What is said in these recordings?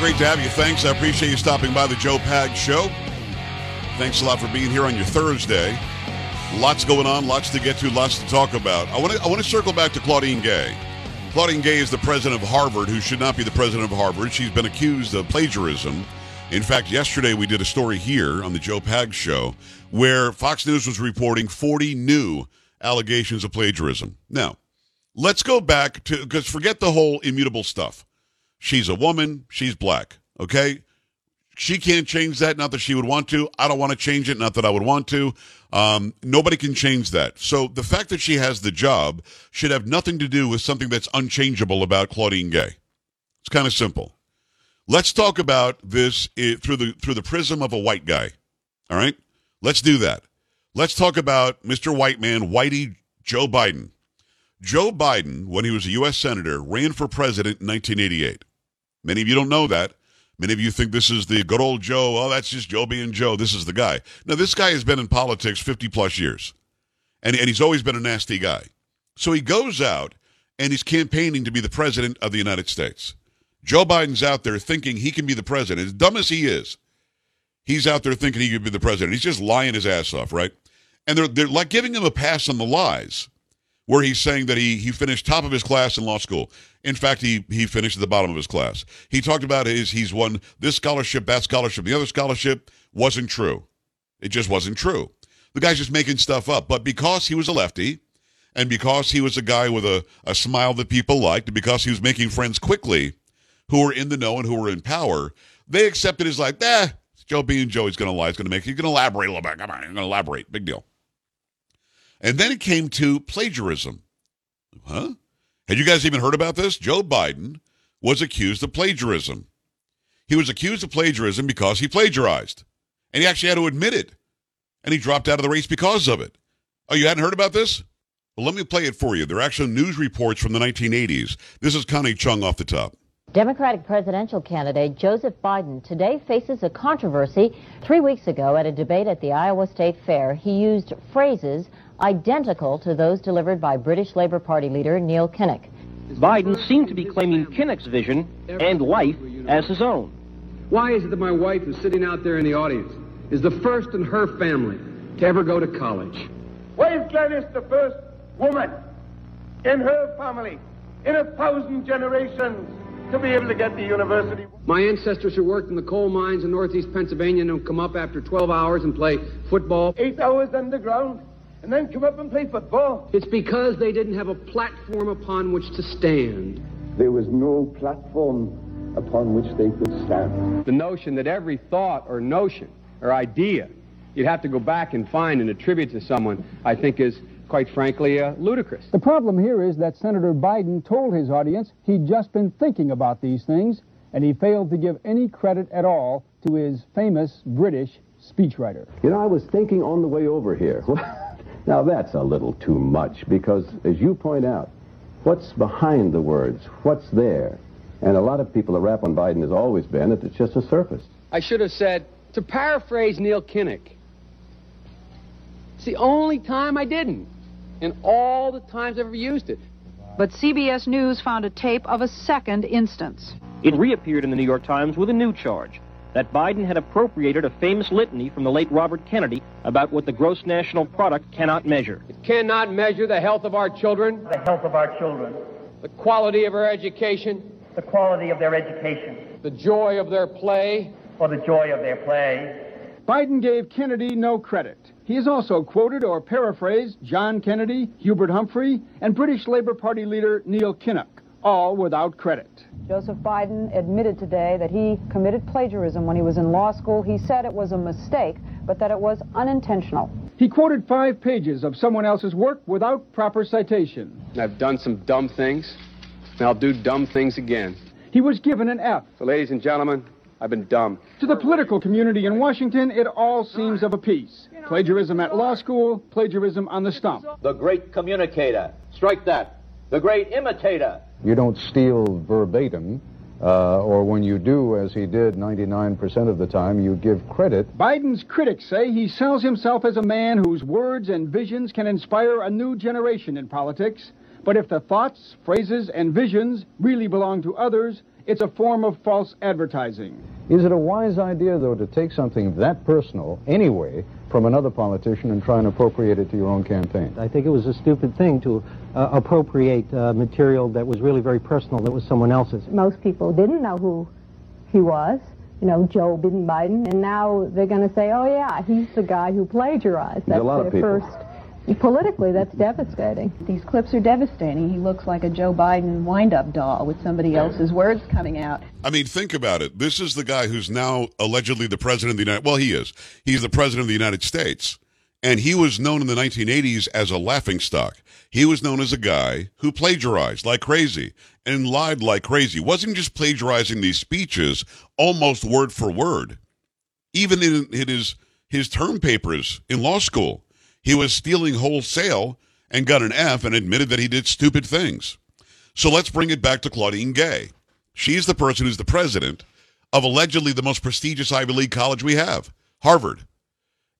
Great to have you. Thanks. I appreciate you stopping by the Joe Pags Show. Thanks a lot for being here on your Thursday. Lots going on, lots to get to, lots to talk about. I want to I want to circle back to Claudine Gay. Claudine Gay is the president of Harvard, who should not be the president of Harvard. She's been accused of plagiarism. In fact, yesterday we did a story here on the Joe Pags Show where Fox News was reporting 40 new allegations of plagiarism. Now, let's go back to because forget the whole immutable stuff. She's a woman, she's black, okay? She can't change that, not that she would want to. I don't want to change it, not that I would want to. Um, nobody can change that. So the fact that she has the job should have nothing to do with something that's unchangeable about Claudine Gay. It's kind of simple. Let's talk about this through the through the prism of a white guy. All right, let's do that. Let's talk about Mr. White Man, Whitey Joe Biden. Joe Biden, when he was a U.S. senator, ran for president in 1988. Many of you don't know that. Many of you think this is the good old Joe. Oh, that's just Joe being Joe. This is the guy. Now, this guy has been in politics 50 plus years, and, and he's always been a nasty guy. So he goes out and he's campaigning to be the president of the United States. Joe Biden's out there thinking he can be the president. As dumb as he is, he's out there thinking he could be the president. He's just lying his ass off, right? And they're, they're like giving him a pass on the lies where he's saying that he he finished top of his class in law school. In fact, he he finished at the bottom of his class. He talked about his he's won this scholarship, that scholarship, the other scholarship wasn't true. It just wasn't true. The guy's just making stuff up. But because he was a lefty, and because he was a guy with a, a smile that people liked, and because he was making friends quickly who were in the know and who were in power, they accepted as like, eh, Joe being Joe, he's going to lie. He's to make, he's going to elaborate a little bit. Come on, I'm to elaborate. Big deal. And then it came to plagiarism. Huh? Had you guys even heard about this? Joe Biden was accused of plagiarism. He was accused of plagiarism because he plagiarized. And he actually had to admit it. And he dropped out of the race because of it. Oh, you hadn't heard about this? Well, let me play it for you. They're actually news reports from the 1980s. This is Connie Chung off the top. Democratic presidential candidate Joseph Biden today faces a controversy. Three weeks ago, at a debate at the Iowa State Fair, he used phrases identical to those delivered by British Labour Party leader Neil Kinnock. Biden seemed to be claiming Kinnock's vision and life as his own. Why is it that my wife, who's sitting out there in the audience, is the first in her family to ever go to college? Why is Gladys the first woman in her family in a thousand generations to be able to get the university? My ancestors who worked in the coal mines in northeast Pennsylvania don't come up after 12 hours and play football. Eight hours underground and then come up and play football. It's because they didn't have a platform upon which to stand. There was no platform upon which they could stand. The notion that every thought or notion or idea you'd have to go back and find and attribute to someone, I think is quite frankly uh, ludicrous. The problem here is that Senator Biden told his audience he'd just been thinking about these things, and he failed to give any credit at all to his famous British speechwriter. You know, I was thinking on the way over here. Now, that's a little too much because, as you point out, what's behind the words? What's there? And a lot of people, the rap on Biden has always been that it's just a surface. I should have said, to paraphrase Neil Kinnock, it's the only time I didn't, and all the times I've ever used it. But CBS News found a tape of a second instance. It reappeared in the New York Times with a new charge that Biden had appropriated a famous litany from the late Robert Kennedy about what the gross national product cannot measure. It cannot measure the health of our children, The health of our children, the quality of our education, the quality of their education, the joy of their play, or the joy of their play. Biden gave Kennedy no credit. He has also quoted or paraphrased John Kennedy, Hubert Humphrey, and British Labour Party leader Neil Kinnock, all without credit. Joseph Biden admitted today that he committed plagiarism when he was in law school. He said it was a mistake, but that it was unintentional. He quoted five pages of someone else's work without proper citation. I've done some dumb things, and I'll do dumb things again. He was given an F. So, ladies and gentlemen, I've been dumb. To the political community in Washington, it all seems of a piece. Plagiarism at law school, plagiarism on the stump. The great communicator. Strike that. The great imitator. You don't steal verbatim, uh, or when you do, as he did 99% of the time, you give credit. Biden's critics say he sells himself as a man whose words and visions can inspire a new generation in politics. But if the thoughts, phrases, and visions really belong to others, it's a form of false advertising. Is it a wise idea, though, to take something that personal, anyway, from another politician and try and appropriate it to your own campaign? I think it was a stupid thing to uh, appropriate uh, material that was really very personal, that was someone else's. Most people didn't know who he was, you know, Joe Biden, and now they're going to say, oh, yeah, he's the guy who plagiarized. There's That's a lot their of people. first. Politically, that's devastating. These clips are devastating. He looks like a Joe Biden wind-up doll with somebody else's words coming out. I mean, think about it. This is the guy who's now allegedly the president of the United. Well, he is. He's the president of the United States, and he was known in the 1980s as a laughingstock. He was known as a guy who plagiarized like crazy and lied like crazy. wasn't just plagiarizing these speeches almost word for word. Even in, in his his term papers in law school, he was stealing wholesale and got an F and admitted that he did stupid things. So let's bring it back to Claudine Gay. She's the person who's the president of allegedly the most prestigious Ivy League college we have, Harvard.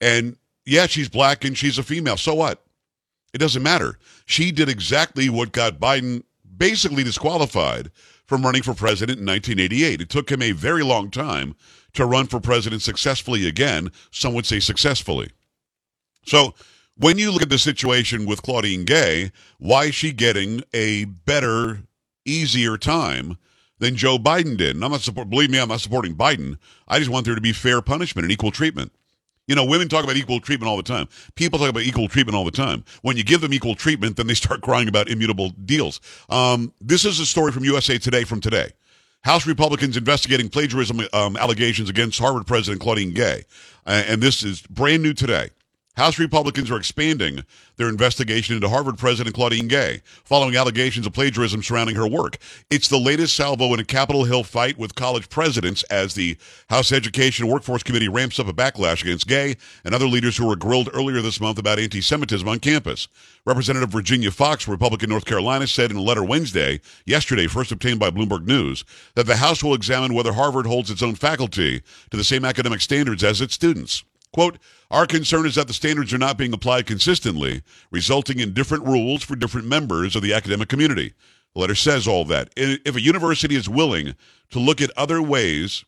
And yeah, she's black and she's a female. So what? It doesn't matter. She did exactly what got Biden basically disqualified from running for president in 1988. It took him a very long time to run for president successfully again. Some would say successfully. So when you look at the situation with Claudine Gay, why is she getting a better, easier time than Joe Biden did? And I'm not support. Believe me, I'm not supporting Biden. I just want there to be fair punishment and equal treatment. You know, women talk about equal treatment all the time. People talk about equal treatment all the time. When you give them equal treatment, then they start crying about immutable deals. Um, this is a story from USA Today from today. House Republicans investigating plagiarism um, allegations against Harvard President Claudine Gay. Uh, and this is brand new today. House Republicans are expanding their investigation into Harvard President Claudine Gay following allegations of plagiarism surrounding her work. It's the latest salvo in a Capitol Hill fight with college presidents as the House Education Workforce Committee ramps up a backlash against Gay and other leaders who were grilled earlier this month about anti Semitism on campus. Representative Virginia Foxx, Republican North Carolina, said in a letter Wednesday, yesterday, first obtained by Bloomberg News, that the House will examine whether Harvard holds its own faculty to the same academic standards as its students. Quote, our concern is that the standards are not being applied consistently, resulting in different rules for different members of the academic community. The letter says all that. If a university is willing to look at other ways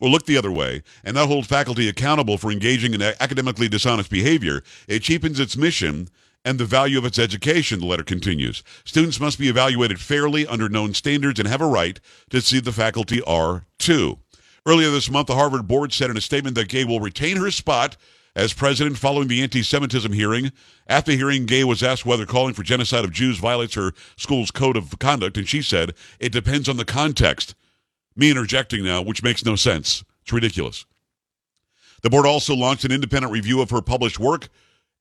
or look the other way and not hold faculty accountable for engaging in academically dishonest behavior, it cheapens its mission and the value of its education, the letter continues. Students must be evaluated fairly under known standards and have a right to see the faculty are too. Earlier this month, the Harvard board said in a statement that Gay will retain her spot as president following the anti Semitism hearing. After hearing, Gay was asked whether calling for genocide of Jews violates her school's code of conduct, and she said, It depends on the context. Me interjecting now, which makes no sense. It's ridiculous. The board also launched an independent review of her published work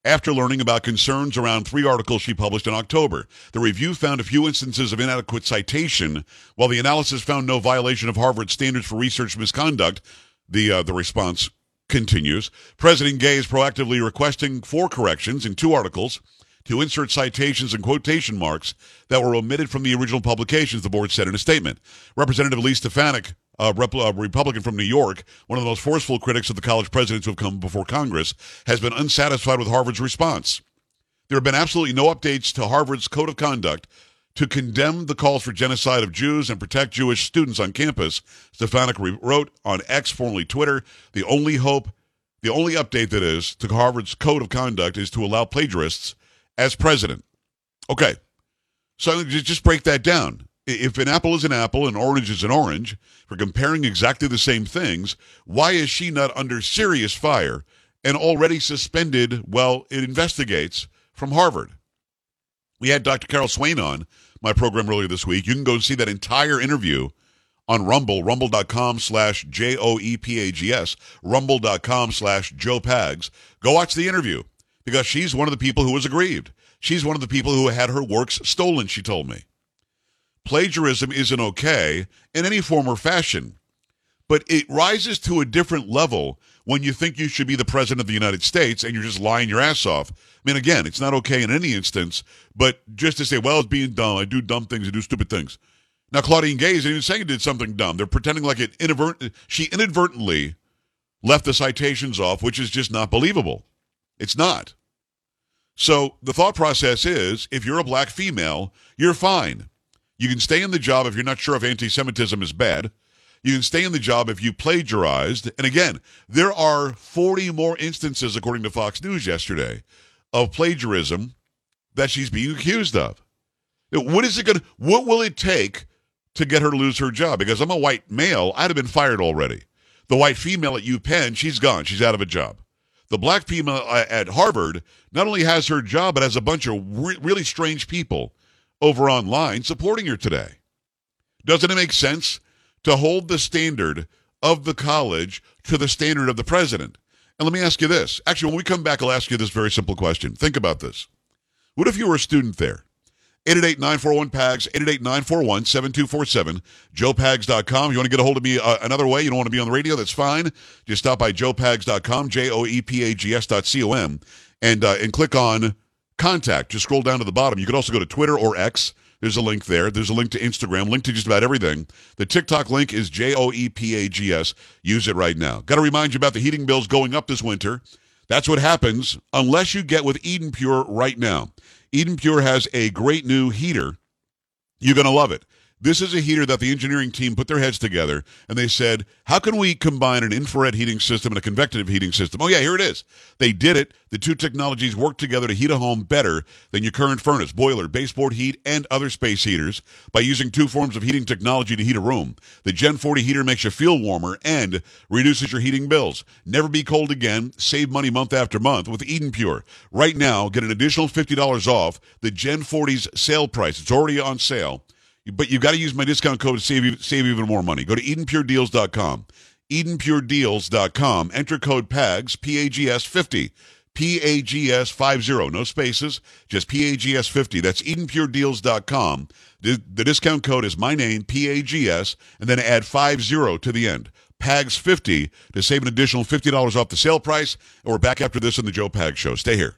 after learning about concerns around three articles she published in October. The review found a few instances of inadequate citation, while the analysis found no violation of Harvard's standards for research misconduct. The uh, the response continues. President Gay is proactively requesting four corrections in two articles to insert citations and quotation marks that were omitted from the original publications, the board said in a statement. Representative Elise Stefanik, a, Rep- a Republican from New York, one of the most forceful critics of the college presidents who have come before Congress, has been unsatisfied with Harvard's response. There have been absolutely no updates to Harvard's code of conduct to condemn the calls for genocide of Jews and protect Jewish students on campus. Stefanik wrote on X, formerly Twitter, the only hope, the only update that is to Harvard's code of conduct is to allow plagiarists as president. Okay, so just break that down. If an apple is an apple and orange is an orange, for comparing exactly the same things, why is she not under serious fire and already suspended while it investigates from Harvard? We had Dr. Carol Swain on my program earlier this week. You can go and see that entire interview on Rumble, rumble.com slash J O E P A G S, rumble.com slash Joe Pags. Go watch the interview because she's one of the people who was aggrieved. She's one of the people who had her works stolen, she told me. Plagiarism isn't okay in any form or fashion, but it rises to a different level when you think you should be the president of the United States and you're just lying your ass off. I mean, again, it's not okay in any instance, but just to say, well, it's being dumb. I do dumb things. I do stupid things. Now, Claudine Gay isn't even saying did something dumb. They're pretending like it inadvertent. She inadvertently left the citations off, which is just not believable. It's not. So the thought process is if you're a black female, you're fine. You can stay in the job if you're not sure if anti Semitism is bad. You can stay in the job if you plagiarized. And again, there are 40 more instances, according to Fox News yesterday, of plagiarism that she's being accused of. What is it going what will it take to get her to lose her job? Because I'm a white male, I'd have been fired already. The white female at UPenn, she's gone. She's out of a job. The black female uh, at Harvard not only has her job, but has a bunch of re- really strange people over online supporting her today. Doesn't it make sense to hold the standard of the college to the standard of the president? And let me ask you this. Actually, when we come back, I'll ask you this very simple question. Think about this. What if you were a student there? 888-941-PAGS, 888-941-7247, joepags.com. You want to get a hold of me uh, another way, you don't want to be on the radio, that's fine. Just stop by joepags.com, J-O-E-P-A-G-S dot C-O-M, and, uh, and click on contact. Just scroll down to the bottom. You could also go to Twitter or X. There's a link there. There's a link to Instagram, link to just about everything. The TikTok link is J O E P A G S. Use it right now. Got to remind you about the heating bills going up this winter. That's what happens unless you get with Eden Pure right now. Eden Pure has a great new heater. You're going to love it. This is a heater that the engineering team put their heads together and they said, how can we combine an infrared heating system and a convective heating system? Oh, yeah, here it is. They did it. The two technologies work together to heat a home better than your current furnace, boiler, baseboard heat, and other space heaters by using two forms of heating technology to heat a room. The Gen 40 heater makes you feel warmer and reduces your heating bills. Never be cold again. Save money month after month with Eden Pure. Right now, get an additional $50 off the Gen 40's sale price. It's already on sale but you've got to use my discount code to save, save even more money. Go to EdenPureDeals.com. EdenPureDeals.com. Enter code PAGS, P-A-G-S 50. P-A-G-S 50. No spaces, just P-A-G-S 50. That's EdenPureDeals.com. The, the discount code is my name, P-A-G-S, and then add 50 to the end. PAGS 50 to save an additional $50 off the sale price. And we're back after this in the Joe Pags Show. Stay here.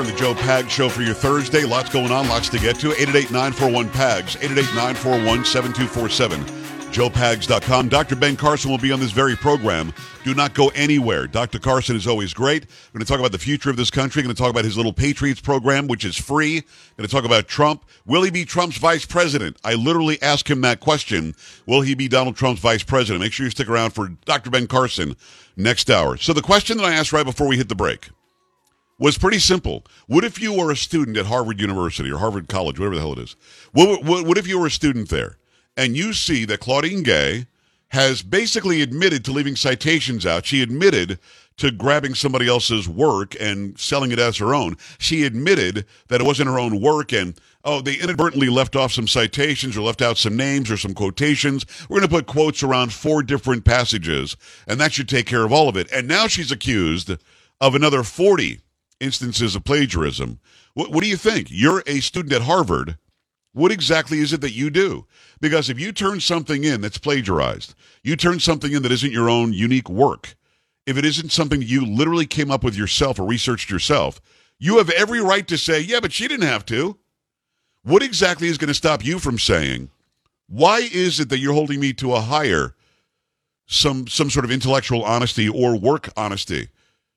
Here on the Joe Pags Show for your Thursday. Lots going on, lots to get to. 888-941-PAGS, 888-941-7247, joepags.com. Dr. Ben Carson will be on this very program. Do not go anywhere. Dr. Carson is always great. We're going to talk about the future of this country. We're going to talk about his little Patriots program, which is free. We're going to talk about Trump. Will he be Trump's vice president? I literally ask him that question. Will he be Donald Trump's vice president? Make sure you stick around for Dr. Ben Carson next hour. So the question that I asked right before we hit the break was pretty simple. What if you were a student at Harvard University or Harvard College, whatever the hell it is? What, what, what if you were a student there and you see that Claudine Gay has basically admitted to leaving citations out? She admitted to grabbing somebody else's work and selling it as her own. She admitted that it wasn't her own work and oh, they inadvertently left off some citations or left out some names or some quotations. We're going to put quotes around four different passages, and that should take care of all of it. And now she's accused of another 40 instances of plagiarism. What, what do you think? You're a student at Harvard. What exactly is it that you do? Because if you turn something in that's plagiarized, you turn something in that isn't your own unique work, if it isn't something you literally came up with yourself or researched yourself, you have every right to say, yeah, but she didn't have to. What exactly is going to stop you from saying, why is it that you're holding me to a higher, some, some sort of intellectual honesty or work honesty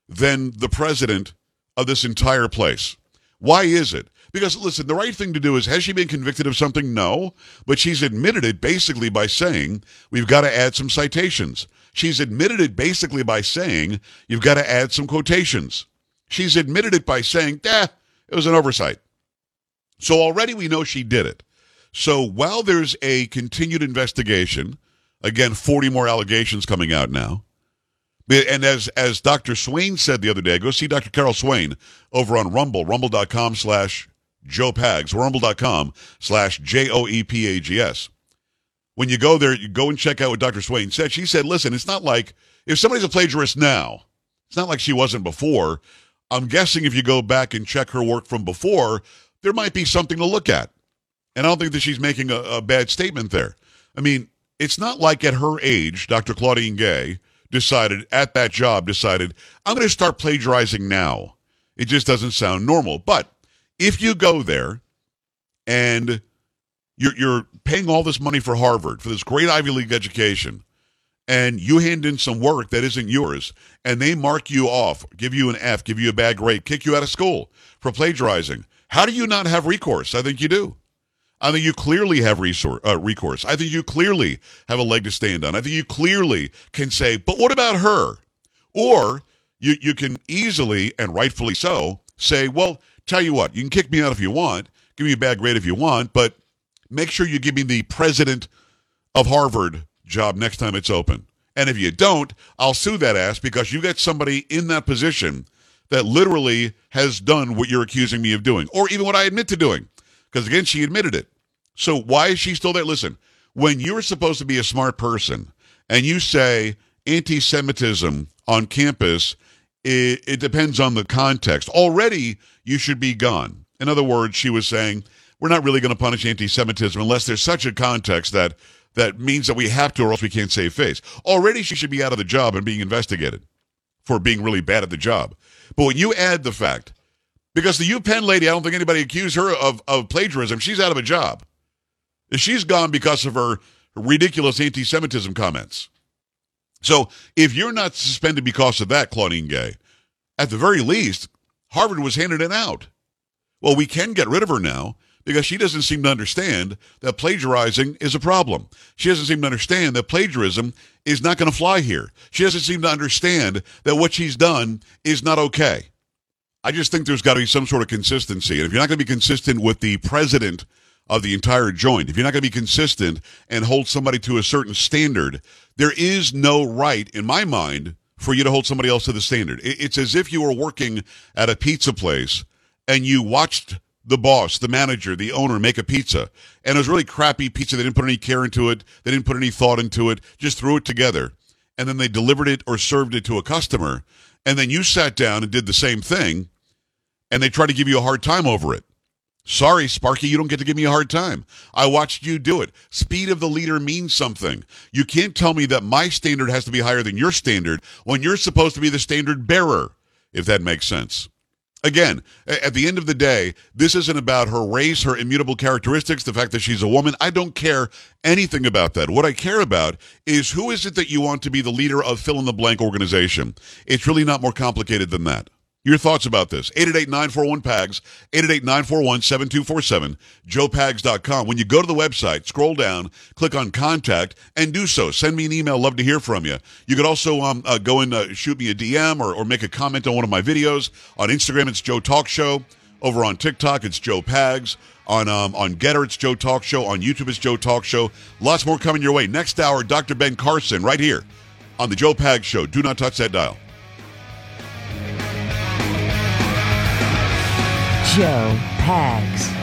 than the president of this entire place. Why is it? Because, listen, the right thing to do is has she been convicted of something? No. But she's admitted it basically by saying we've got to add some citations. She's admitted it basically by saying you've got to add some quotations. She's admitted it by saying, eh, it was an oversight. So already we know she did it. So while there's a continued investigation, again, 40 more allegations coming out now, and as as Dr. Swain said the other day, go see Dr. Carol Swain over on Rumble, rumble.com slash Joe Pags, rumble.com slash J O E P A G S. When you go there, you go and check out what Dr. Swain said. She said, listen, it's not like if somebody's a plagiarist now, it's not like she wasn't before. I'm guessing if you go back and check her work from before, there might be something to look at. And I don't think that she's making a, a bad statement there. I mean, it's not like at her age, Dr. Claudine Gay decided at that job, decided, I'm going to start plagiarizing now. It just doesn't sound normal. But if you go there and you're, you're paying all this money for Harvard, for this great Ivy League education, and you hand in some work that isn't yours, and they mark you off, give you an F, give you a bad grade, kick you out of school for plagiarizing, how do you not have recourse? I think you do. I think you clearly have resor- uh, recourse. I think you clearly have a leg to stand on. I think you clearly can say, but what about her? Or you, you can easily, and rightfully so, say, well, tell you what, you can kick me out if you want, give me a bad grade if you want, but make sure you give me the president of Harvard job next time it's open. And if you don't, I'll sue that ass because you get somebody in that position that literally has done what you're accusing me of doing, or even what I admit to doing. Because again, she admitted it. So why is she still there? Listen, when you're supposed to be a smart person and you say anti Semitism on campus, it, it, depends on the context. Already, you should be gone. In other words, she was saying, we're not really going to punish anti Semitism unless there's such a context that that means that we have to or else we can't save face. Already, she should be out of the job and being investigated for being really bad at the job. But when you add the fact, because the UPenn lady, I don't think anybody accused her of, of plagiarism, she's out of a job. She's gone because of her ridiculous anti Semitism comments. So if you're not suspended because of that, Claudine Gay, at the very least, Harvard was handing it out. Well, we can get rid of her now because she doesn't seem to understand that plagiarizing is a problem. She doesn't seem to understand that plagiarism is not going to fly here. She doesn't seem to understand that what she's done is not okay. I just think there's got to be some sort of consistency. And if you're not going to be consistent with the president of the entire joint, if you're not going to be consistent and hold somebody to a certain standard, there is no right, in my mind, for you to hold somebody else to the standard. It's as if you were working at a pizza place and you watched the boss, the manager, the owner make a pizza. And it was really crappy pizza. They didn't put any care into it. They didn't put any thought into it. Just threw it together. And then they delivered it or served it to a customer. And then you sat down and did the same thing. And they try to give you a hard time over it. Sorry, Sparky, you don't get to give me a hard time. I watched you do it. Speed of the leader means something. You can't tell me that my standard has to be higher than your standard when you're supposed to be the standard bearer, if that makes sense. Again, at the end of the day, this isn't about her race, her immutable characteristics, the fact that she's a woman. I don't care anything about that. What I care about is who is it that you want to be the leader of fill in the blank organization. It's really not more complicated than that. Your thoughts about this? 888-941-PAGS, 888-941-7247, joepags.com. When you go to the website, scroll down, click on contact, and do so. Send me an email. Love to hear from you. You could also um, uh, go and uh, shoot me a DM or, or make a comment on one of my videos. On Instagram, it's Joe Talk Show. Over on TikTok, it's Joe Pags. On um, on Gettr, it's Joe Talk Show. On YouTube, it's Joe Talk Show. Lots more coming your way. Next hour, Dr. Ben Carson, right here on the Joe Pags Show. Do not touch that dial. Joe Pags.